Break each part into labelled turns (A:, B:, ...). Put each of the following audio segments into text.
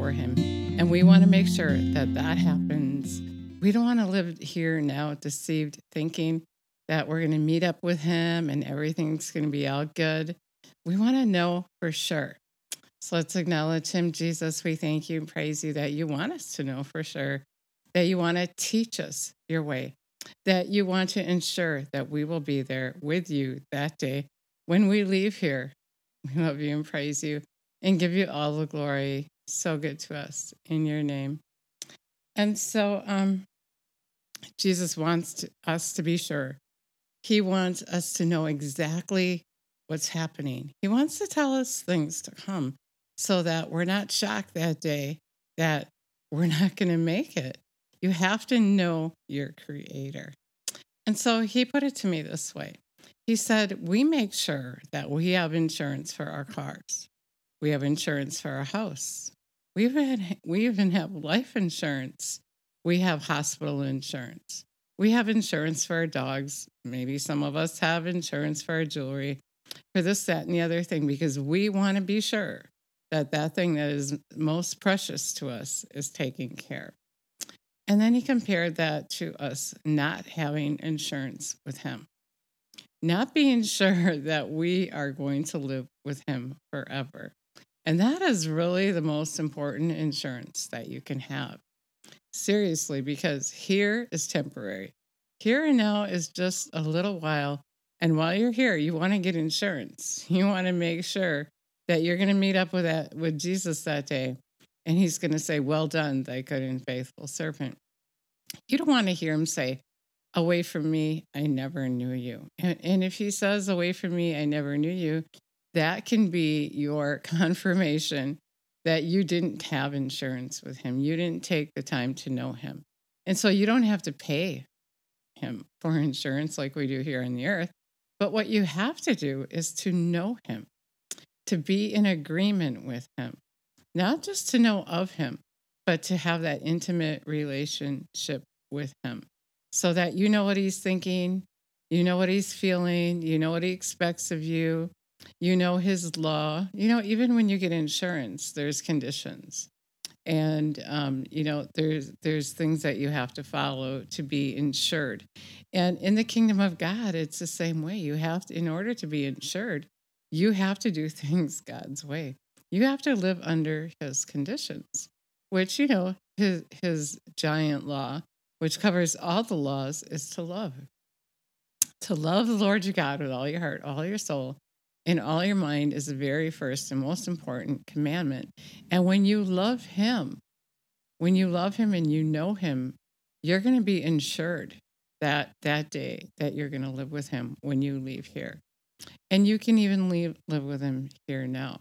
A: before Him. And we want to make sure that that happens. We don't want to live here now deceived, thinking that we're going to meet up with Him and everything's going to be all good. We want to know for sure. So let's acknowledge Him. Jesus, we thank you and praise you that you want us to know for sure, that you want to teach us your way, that you want to ensure that we will be there with you that day when we leave here. We love you and praise you and give you all the glory. So good to us in your name. And so, um, Jesus wants to, us to be sure. He wants us to know exactly what's happening. He wants to tell us things to come so that we're not shocked that day that we're not going to make it. You have to know your creator. And so he put it to me this way He said, We make sure that we have insurance for our cars, we have insurance for our house, we even, we even have life insurance, we have hospital insurance, we have insurance for our dogs. Maybe some of us have insurance for our jewelry, for this, that, and the other thing, because we want to be sure that that thing that is most precious to us is taken care and then he compared that to us not having insurance with him, not being sure that we are going to live with him forever. And that is really the most important insurance that you can have. Seriously, because here is temporary. Here and now is just a little while. And while you're here, you want to get insurance. You want to make sure that you're going to meet up with that with Jesus that day and he's going to say, Well done, thy good and faithful servant. You don't want to hear him say, Away from me, I never knew you. And, and if he says, Away from me, I never knew you, that can be your confirmation that you didn't have insurance with him. You didn't take the time to know him. And so you don't have to pay him for insurance like we do here on the earth. But what you have to do is to know him, to be in agreement with him, not just to know of him, but to have that intimate relationship with him so that you know what he's thinking, you know what he's feeling, you know what he expects of you, you know his law. You know, even when you get insurance, there's conditions. And um, you know, there's there's things that you have to follow to be insured. And in the kingdom of God, it's the same way. You have to, in order to be insured, you have to do things God's way. You have to live under his conditions, which, you know, his, his giant law, which covers all the laws, is to love. To love the Lord your God with all your heart, all your soul, and all your mind is the very first and most important commandment. And when you love him, when you love him and you know him, you're going to be insured that that day that you're going to live with him when you leave here. And you can even leave, live with him here now.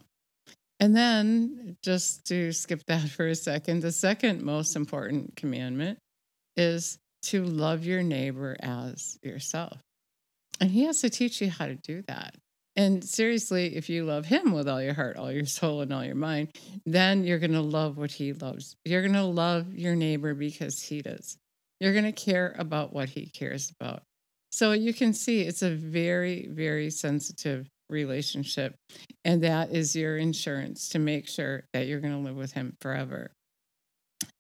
A: And then, just to skip that for a second, the second most important commandment is to love your neighbor as yourself. And he has to teach you how to do that. And seriously, if you love him with all your heart, all your soul, and all your mind, then you're going to love what he loves. You're going to love your neighbor because he does. You're going to care about what he cares about. So you can see it's a very, very sensitive relationship. And that is your insurance to make sure that you're going to live with him forever.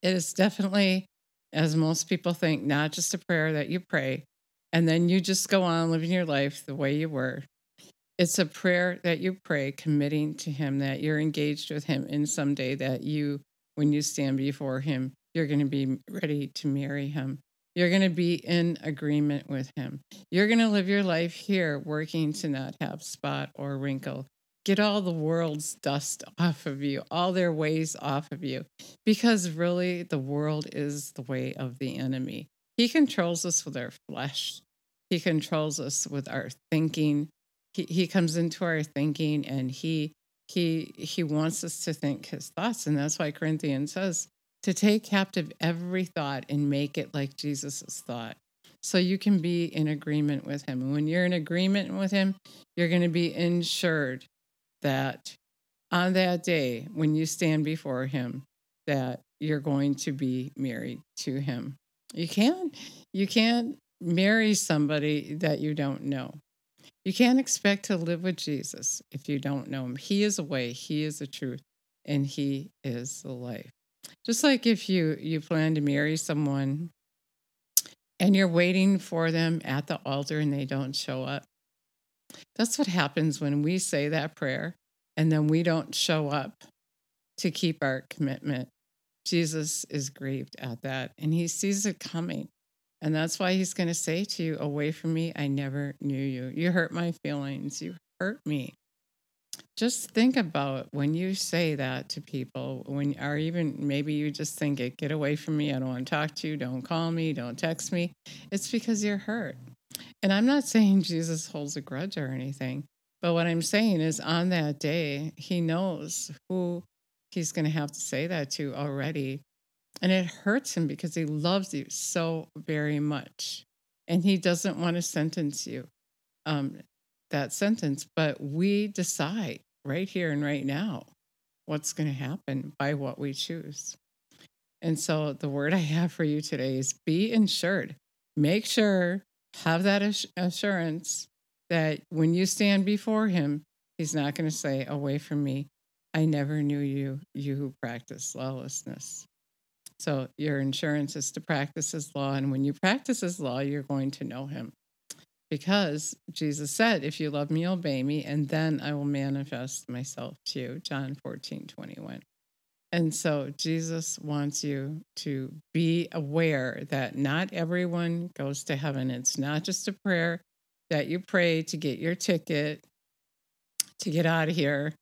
A: It is definitely, as most people think, not just a prayer that you pray and then you just go on living your life the way you were. It's a prayer that you pray, committing to him that you're engaged with him in someday that you, when you stand before him, you're going to be ready to marry him. You're going to be in agreement with Him. You're going to live your life here working to not have spot or wrinkle. Get all the world's dust off of you, all their ways off of you, because really the world is the way of the enemy. He controls us with our flesh, He controls us with our thinking. He, he comes into our thinking and he he he wants us to think his thoughts and that's why corinthians says to take captive every thought and make it like Jesus' thought. So you can be in agreement with him. And when you're in agreement with him, you're going to be insured that on that day when you stand before him, that you're going to be married to him. You can't you can't marry somebody that you don't know. You can't expect to live with Jesus if you don't know him. He is a way, he is the truth, and he is the life. Just like if you you plan to marry someone and you're waiting for them at the altar and they don't show up. That's what happens when we say that prayer and then we don't show up to keep our commitment. Jesus is grieved at that and he sees it coming. And that's why he's going to say to you, Away from me, I never knew you. You hurt my feelings. You hurt me just think about when you say that to people when or even maybe you just think it get away from me i don't want to talk to you don't call me don't text me it's because you're hurt and i'm not saying jesus holds a grudge or anything but what i'm saying is on that day he knows who he's going to have to say that to already and it hurts him because he loves you so very much and he doesn't want to sentence you um, that sentence, but we decide right here and right now what's going to happen by what we choose. And so the word I have for you today is be insured. Make sure, have that assurance that when you stand before him, he's not going to say, Away from me, I never knew you, you who practice lawlessness. So your insurance is to practice his law. And when you practice his law, you're going to know him because Jesus said, If you love me, obey me, and then I will manifest myself to you. John 14, 21. And so Jesus wants you to be aware that not everyone goes to heaven. It's not just a prayer that you pray to get your ticket to get out of here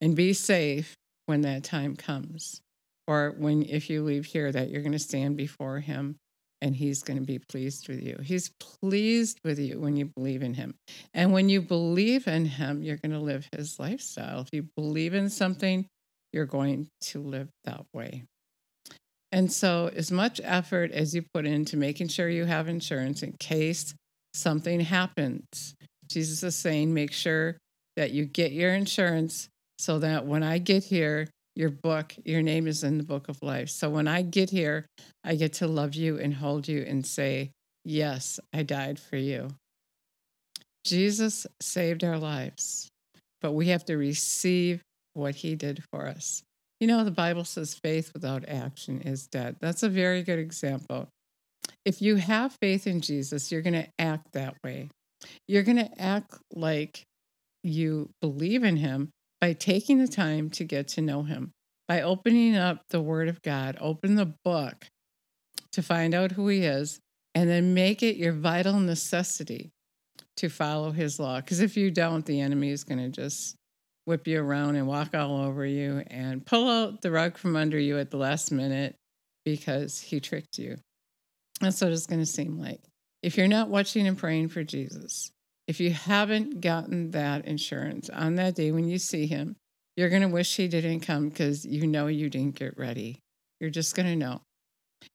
A: and be safe when that time comes. Or when, if you leave here, that you're going to stand before him and he's going to be pleased with you. He's pleased with you when you believe in him. And when you believe in him, you're going to live his lifestyle. If you believe in something, you're going to live that way. And so, as much effort as you put into making sure you have insurance in case something happens, Jesus is saying, make sure that you get your insurance so that when I get here, your book, your name is in the book of life. So when I get here, I get to love you and hold you and say, Yes, I died for you. Jesus saved our lives, but we have to receive what he did for us. You know, the Bible says faith without action is dead. That's a very good example. If you have faith in Jesus, you're going to act that way. You're going to act like you believe in him by taking the time to get to know him, by opening up the Word of God, open the book to find out who he is, and then make it your vital necessity to follow his law. Because if you don't, the enemy is going to just whip you around and walk all over you and pull out the rug from under you at the last minute because he tricked you. That's what it's going to seem like. If you're not watching and praying for Jesus, if you haven't gotten that insurance on that day when you see him, you're going to wish he didn't come because you know you didn't get ready. You're just going to know.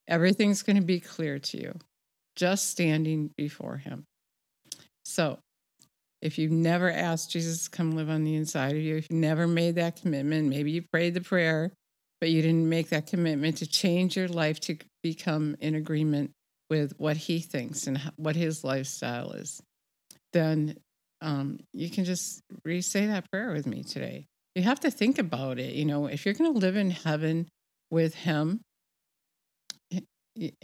A: Everything's going to be clear to you just standing before him. So, if you've never asked Jesus to come live on the inside of you, if you never made that commitment, maybe you prayed the prayer, but you didn't make that commitment to change your life to become in agreement with what he thinks and what his lifestyle is then um, you can just re say that prayer with me today. You have to think about it. You know, if you're going to live in heaven with Him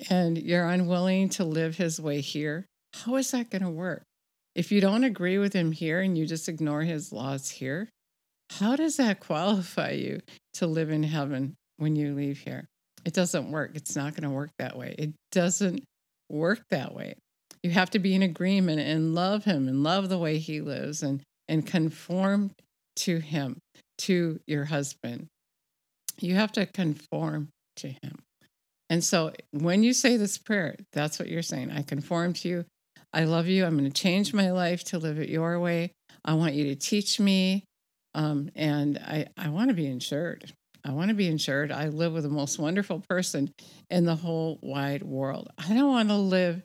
A: and you're unwilling to live His way here, how is that going to work? If you don't agree with Him here and you just ignore His laws here, how does that qualify you to live in heaven when you leave here? It doesn't work. It's not going to work that way. It doesn't work that way. You have to be in agreement and love him and love the way he lives and, and conform to him, to your husband. You have to conform to him. And so when you say this prayer, that's what you're saying. I conform to you. I love you. I'm going to change my life to live it your way. I want you to teach me. Um, and I, I want to be insured. I want to be insured. I live with the most wonderful person in the whole wide world. I don't want to live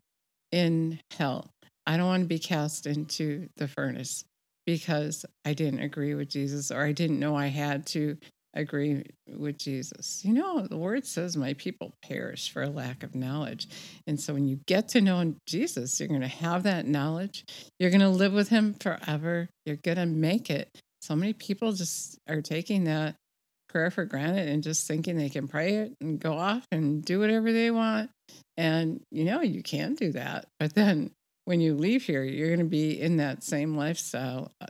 A: in hell. I don't want to be cast into the furnace because I didn't agree with Jesus or I didn't know I had to agree with Jesus. You know, the word says, My people perish for a lack of knowledge. And so when you get to know Jesus, you're going to have that knowledge. You're going to live with him forever. You're going to make it. So many people just are taking that prayer for granted and just thinking they can pray it and go off and do whatever they want. And, you know, you can do that. But then when you leave here, you're going to be in that same lifestyle uh,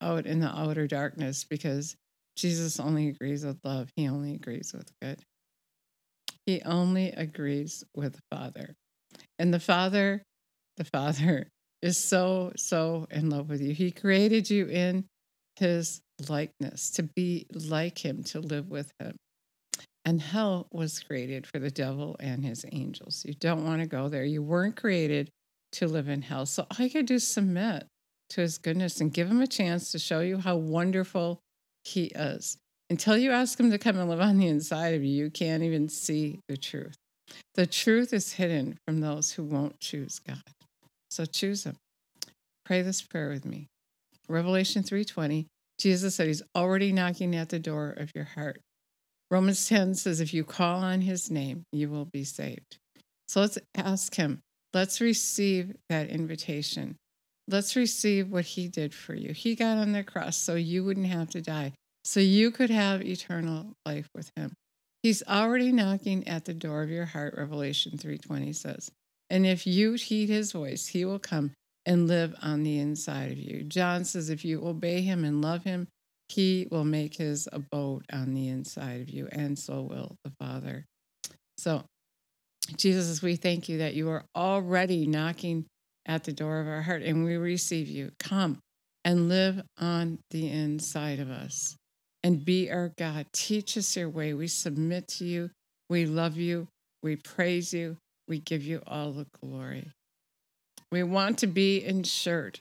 A: out in the outer darkness because Jesus only agrees with love. He only agrees with good. He only agrees with the Father. And the Father, the Father is so, so in love with you. He created you in his likeness, to be like him, to live with him. And hell was created for the devil and his angels. You don't want to go there. You weren't created to live in hell. So all you could do is submit to his goodness and give him a chance to show you how wonderful he is. Until you ask him to come and live on the inside of you, you can't even see the truth. The truth is hidden from those who won't choose God. So choose him. Pray this prayer with me. Revelation 3:20, Jesus said he's already knocking at the door of your heart. Romans 10 says if you call on his name, you will be saved. So let's ask him. Let's receive that invitation. Let's receive what he did for you. He got on the cross so you wouldn't have to die, so you could have eternal life with him. He's already knocking at the door of your heart, Revelation 3:20 says. And if you heed his voice, he will come and live on the inside of you. John says if you obey him and love him, he will make his abode on the inside of you, and so will the Father. So, Jesus, we thank you that you are already knocking at the door of our heart and we receive you. Come and live on the inside of us and be our God. Teach us your way. We submit to you. We love you. We praise you. We give you all the glory. We want to be insured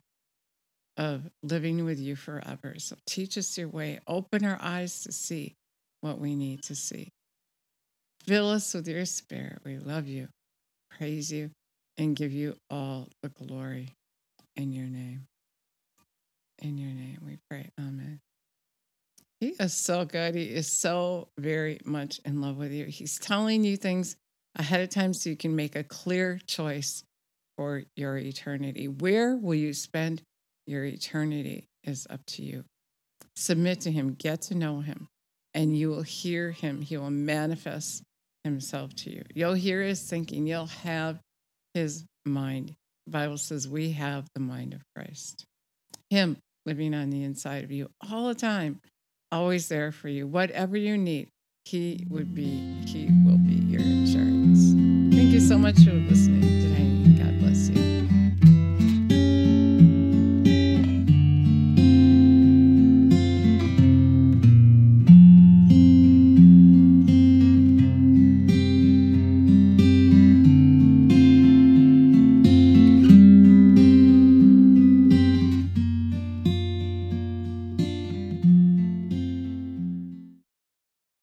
A: of living with you forever. So teach us your way. Open our eyes to see what we need to see. Fill us with your spirit. We love you, praise you, and give you all the glory in your name. In your name we pray. Amen. He is so good. He is so very much in love with you. He's telling you things ahead of time so you can make a clear choice for your eternity. Where will you spend your eternity is up to you. Submit to Him, get to know Him, and you will hear Him. He will manifest Himself to you. You'll hear His thinking, you'll have His mind. The Bible says we have the mind of Christ. Him living on the inside of you all the time, always there for you. Whatever you need, He would be, He will be your insurance. Thank you so much for listening.